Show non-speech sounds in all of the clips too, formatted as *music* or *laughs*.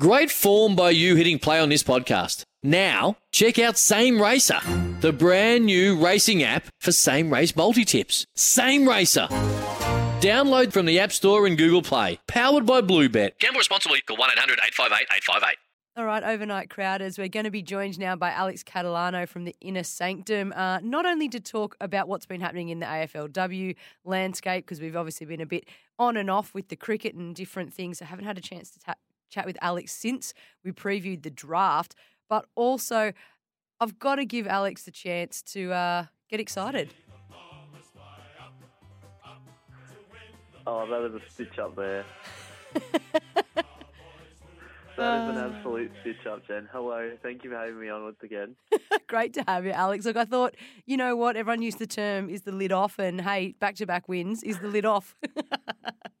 Great form by you hitting play on this podcast. Now, check out Same Racer, the brand new racing app for same race multi tips. Same Racer. Download from the App Store and Google Play. Powered by Bluebet. Gamble responsibly. Call 1 800 858 858. All right, overnight crowders. We're going to be joined now by Alex Catalano from the Inner Sanctum, uh, not only to talk about what's been happening in the AFLW landscape, because we've obviously been a bit on and off with the cricket and different things. I haven't had a chance to ta- chat with Alex since we previewed the draft, but also I've got to give Alex the chance to uh, get excited. Oh, that was a stitch up there. *laughs* That is an absolute stitch up, Jen. Hello, thank you for having me on once again. *laughs* Great to have you, Alex. Look, I thought, you know what? Everyone used the term is the lid off, and hey, back to back wins is the lid off. *laughs*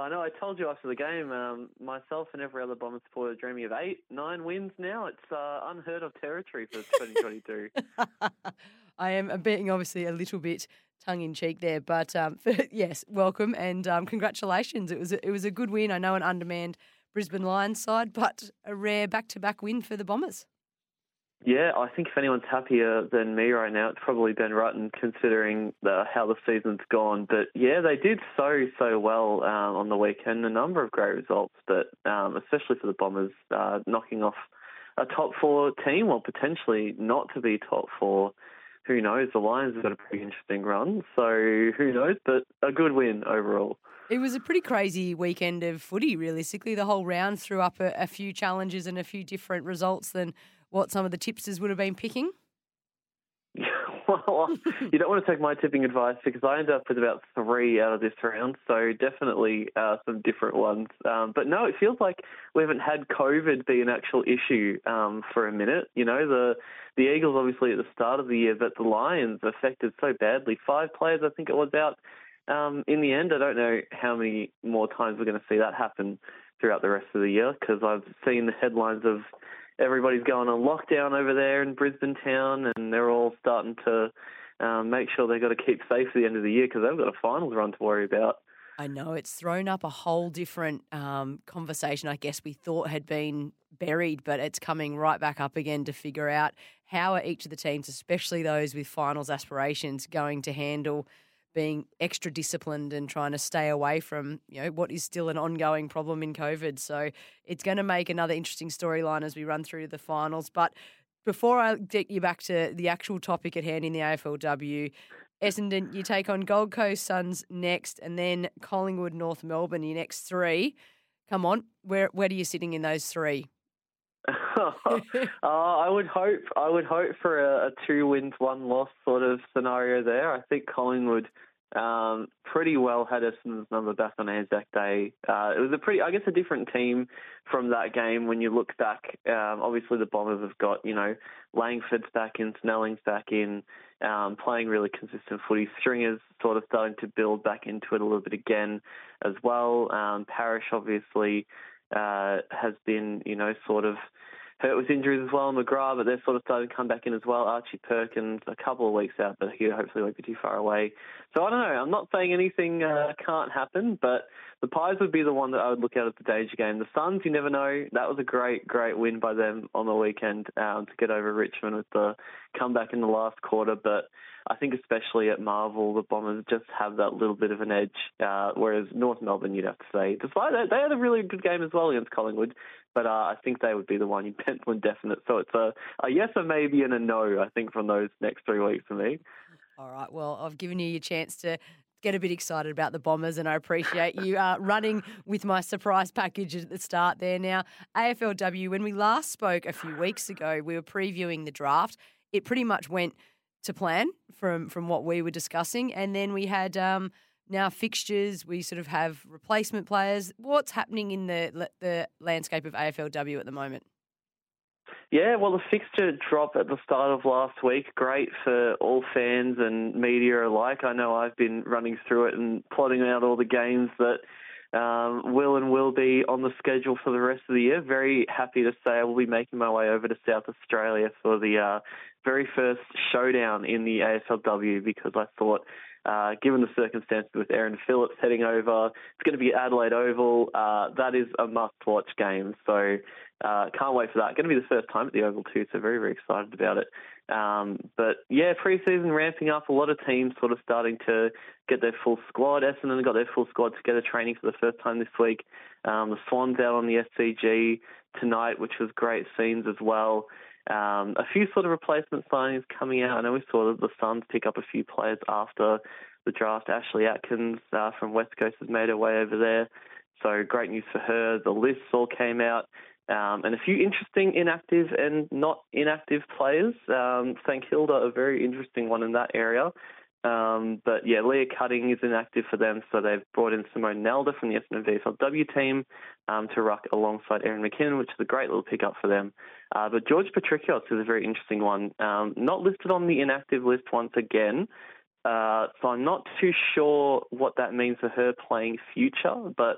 I know, I told you after the game, um, myself and every other Bomber supporter dreaming of eight, nine wins now. It's uh, unheard of territory for *laughs* 2022. *laughs* I am being obviously a little bit tongue in cheek there, but um, for, *laughs* yes, welcome and um, congratulations. It was a, it was a good win. I know an undermanned Brisbane Lions side, but a rare back to back win for the Bombers. Yeah, I think if anyone's happier than me right now, it's probably Ben Rutten, considering the, how the season's gone. But yeah, they did so so well um, on the weekend. A number of great results, but um, especially for the Bombers, uh, knocking off a top four team, well, potentially not to be top four. Who knows? The Lions have got a pretty interesting run, so who knows? But a good win overall. It was a pretty crazy weekend of footy, realistically. The whole round threw up a, a few challenges and a few different results than what some of the tipsters would have been picking. *laughs* well, you don't want to take my tipping advice because I ended up with about three out of this round, so definitely uh, some different ones. Um, but no, it feels like we haven't had COVID be an actual issue um, for a minute. You know, the the Eagles obviously at the start of the year, but the Lions affected so badly. Five players, I think it was out um, in the end, I don't know how many more times we're going to see that happen throughout the rest of the year because I've seen the headlines of everybody's going on lockdown over there in Brisbane town and they're all starting to um, make sure they've got to keep safe for the end of the year because they've got a finals run to worry about. I know it's thrown up a whole different um, conversation. I guess we thought had been buried, but it's coming right back up again to figure out how are each of the teams, especially those with finals aspirations, going to handle being extra disciplined and trying to stay away from you know what is still an ongoing problem in COVID. So it's going to make another interesting storyline as we run through the finals. But before I get you back to the actual topic at hand in the AFLW, Essendon, you take on Gold Coast Suns next, and then Collingwood, North Melbourne, your next three. Come on, where where are you sitting in those three? *laughs* uh, I would hope I would hope for a, a, two wins one loss sort of scenario there. I think Collingwood um, pretty well had Essendon's number back on Anzac Day. Uh, it was a pretty I guess a different team from that game when you look back. Um, obviously the Bombers have got you know Langford's back in, Snelling's back in, um, playing really consistent footy. Stringer's sort of starting to build back into it a little bit again as well. Um, Parish obviously uh, has been, you know, sort of hurt with injuries as well. McGrath, but they're sort of starting to come back in as well. Archie Perkins, a couple of weeks out, but he hopefully won't be too far away. So I don't know. I'm not saying anything uh, can't happen, but the Pies would be the one that I would look at at the Danger game. The Suns, you never know. That was a great, great win by them on the weekend um, to get over Richmond with the comeback in the last quarter. But I think especially at Marvel, the Bombers just have that little bit of an edge. Uh, whereas North Melbourne, you'd have to say, despite that, they had a really good game as well against Collingwood. But uh, I think they would be the one you *laughs* pencil in definite. So it's a, a yes, a maybe, and a no. I think from those next three weeks for me. All right. Well, I've given you your chance to get a bit excited about the Bombers, and I appreciate you uh, running with my surprise package at the start there. Now, AFLW, when we last spoke a few weeks ago, we were previewing the draft. It pretty much went to plan from from what we were discussing, and then we had um, now fixtures. We sort of have replacement players. What's happening in the the landscape of AFLW at the moment? Yeah, well, the fixture drop at the start of last week, great for all fans and media alike. I know I've been running through it and plotting out all the games that um, will and will be on the schedule for the rest of the year. Very happy to say I will be making my way over to South Australia for the uh, very first showdown in the AFLW because I thought uh, given the circumstances with Erin Phillips heading over, it's going to be Adelaide Oval. Uh, that is a must-watch game. So uh, can't wait for that. Going to be the first time at the Oval too, so very very excited about it. Um, but yeah, preseason ramping up. A lot of teams sort of starting to get their full squad. Essendon got their full squad together training for the first time this week. Um, the Swans out on the SCG tonight, which was great scenes as well. Um, a few sort of replacement signings coming out. I know we saw that the Suns pick up a few players after the draft. Ashley Atkins uh, from West Coast has made her way over there. So great news for her. The lists all came out. Um, and a few interesting inactive and not inactive players. Um, St Kilda, a very interesting one in that area. Um, but yeah, Leah Cutting is inactive for them, so they've brought in Simone Nelder from the Essendon VFLW team um, to ruck alongside Erin McKinnon, which is a great little pickup for them. Uh, but George Patrikios is a very interesting one, um, not listed on the inactive list once again. Uh, so I'm not too sure what that means for her playing future, but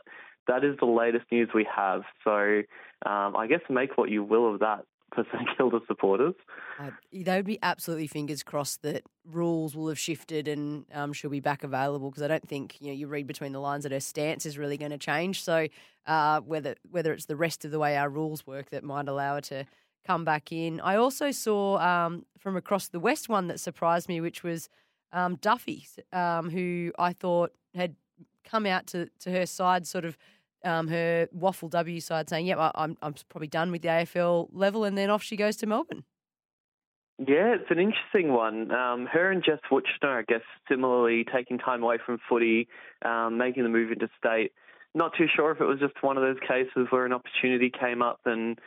that is the latest news we have. So um, I guess make what you will of that for *laughs* St Kilda supporters. Uh, they would be absolutely fingers crossed that rules will have shifted and um, she'll be back available because I don't think you know you read between the lines that her stance is really going to change. So uh, whether whether it's the rest of the way our rules work that might allow her to come back in. I also saw um, from across the west one that surprised me, which was um, Duffy, um, who I thought had come out to, to her side sort of um, her WAFLW side saying, "Yep, I, I'm I'm probably done with the AFL level," and then off she goes to Melbourne. Yeah, it's an interesting one. Um, her and Jess Wuchner, I guess, similarly taking time away from footy, um, making the move into state. Not too sure if it was just one of those cases where an opportunity came up and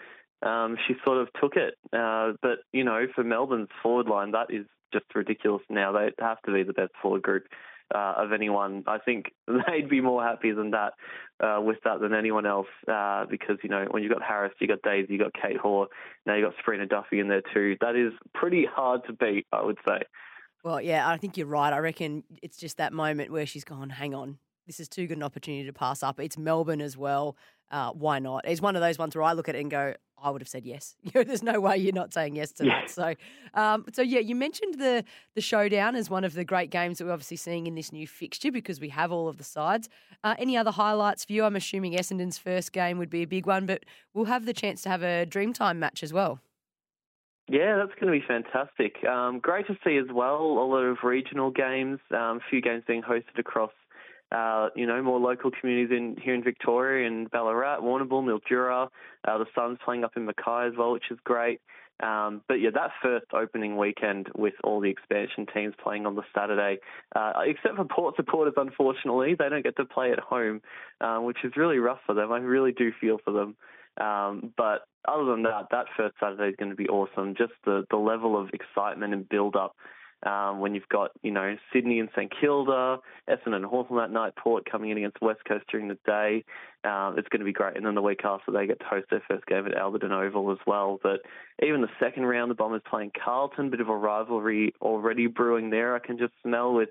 um, she sort of took it. Uh, but you know, for Melbourne's forward line, that is just ridiculous. Now they have to be the best forward group uh, of anyone. I think *laughs* they'd be more happy than that uh, with that than anyone else uh, because you know when you've got Harris, you have got Daisy, you have got Kate Hore, now you have got Sabrina Duffy in there too. That is pretty hard to beat, I would say. Well, yeah, I think you're right. I reckon it's just that moment where she's gone, hang on, this is too good an opportunity to pass up. It's Melbourne as well. Uh, why not? It's one of those ones where I look at it and go, I would have said yes. *laughs* There's no way you're not saying yes to yeah. that. So, um, so yeah, you mentioned the the showdown as one of the great games that we're obviously seeing in this new fixture because we have all of the sides. Uh, any other highlights for you? I'm assuming Essendon's first game would be a big one, but we'll have the chance to have a Dreamtime match as well. Yeah, that's going to be fantastic. Um, great to see as well a lot of regional games, um, a few games being hosted across uh, you know, more local communities in here in Victoria and Ballarat, Warrnambool, Mildura. Uh, the Suns playing up in Mackay as well, which is great. Um, but yeah, that first opening weekend with all the expansion teams playing on the Saturday, uh, except for Port supporters, unfortunately, they don't get to play at home, uh, which is really rough for them. I really do feel for them. Um, but other than that, that first Saturday is going to be awesome. Just the, the level of excitement and build up um, when you've got, you know, Sydney and St Kilda, Essendon and Hawthorn that night, Port coming in against West Coast during the day. Um, it's going to be great. And then the week after, they get to host their first game at Alberton Oval as well. But even the second round, the Bombers playing Carlton, bit of a rivalry already brewing there. I can just smell with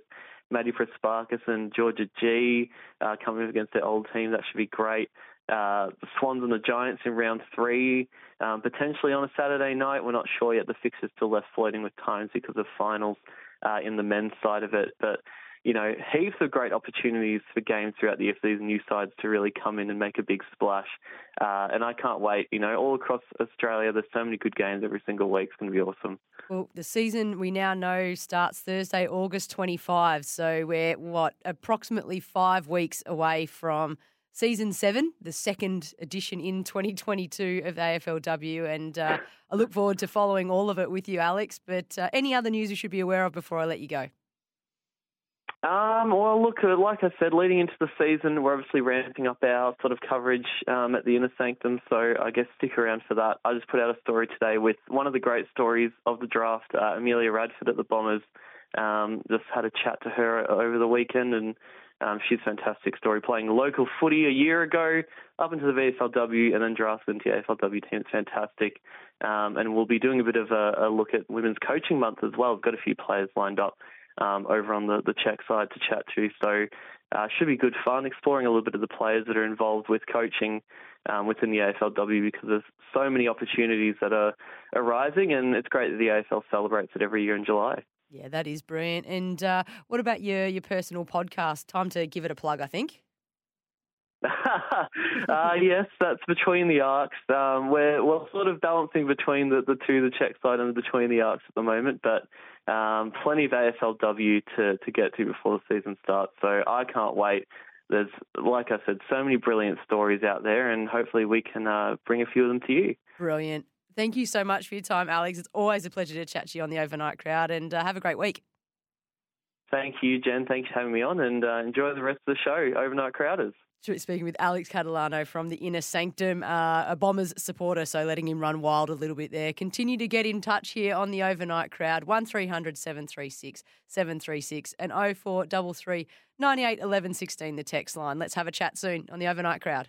Maddie Prespakis and Georgia Gee uh, coming up against their old team. That should be great. Uh, the Swans and the Giants in round three, um, potentially on a Saturday night. We're not sure yet. The fixture's still left floating with times because of finals uh, in the men's side of it. But you know, heaps of great opportunities for games throughout the year for these new sides to really come in and make a big splash. Uh, and I can't wait. You know, all across Australia, there's so many good games every single week. It's going to be awesome. Well, the season we now know starts Thursday, August 25. So we're, what, approximately five weeks away from season seven, the second edition in 2022 of AFLW. And uh, I look forward to following all of it with you, Alex. But uh, any other news you should be aware of before I let you go? Um, well, look, uh, like I said, leading into the season, we're obviously ramping up our sort of coverage um, at the Inner Sanctum, so I guess stick around for that. I just put out a story today with one of the great stories of the draft, uh, Amelia Radford at the Bombers. Um, just had a chat to her over the weekend, and um, she's a fantastic story, playing local footy a year ago, up into the VFLW, and then drafted into the AFLW team. It's fantastic. Um, and we'll be doing a bit of a, a look at Women's Coaching Month as well. We've got a few players lined up um, over on the, the Czech side to chat to. So uh, should be good fun exploring a little bit of the players that are involved with coaching um, within the AFLW because there's so many opportunities that are arising, and it's great that the AFL celebrates it every year in July. Yeah, that is brilliant. And uh, what about your your personal podcast? Time to give it a plug, I think. *laughs* uh, yes, that's between the arcs. Um, we're we're sort of balancing between the, the two, the Czech side and the between the arcs at the moment, but um, plenty of AFLW to to get to before the season starts. So I can't wait. There's, like I said, so many brilliant stories out there, and hopefully we can uh, bring a few of them to you. Brilliant. Thank you so much for your time, Alex. It's always a pleasure to chat to you on the overnight crowd, and uh, have a great week. Thank you, Jen. Thanks for having me on, and uh, enjoy the rest of the show, Overnight Crowders. Speaking with Alex Catalano from the Inner Sanctum, uh, a Bombers supporter, so letting him run wild a little bit there. Continue to get in touch here on the overnight crowd, 1300 736 736 and 0433 98 11 16, the text line. Let's have a chat soon on the overnight crowd.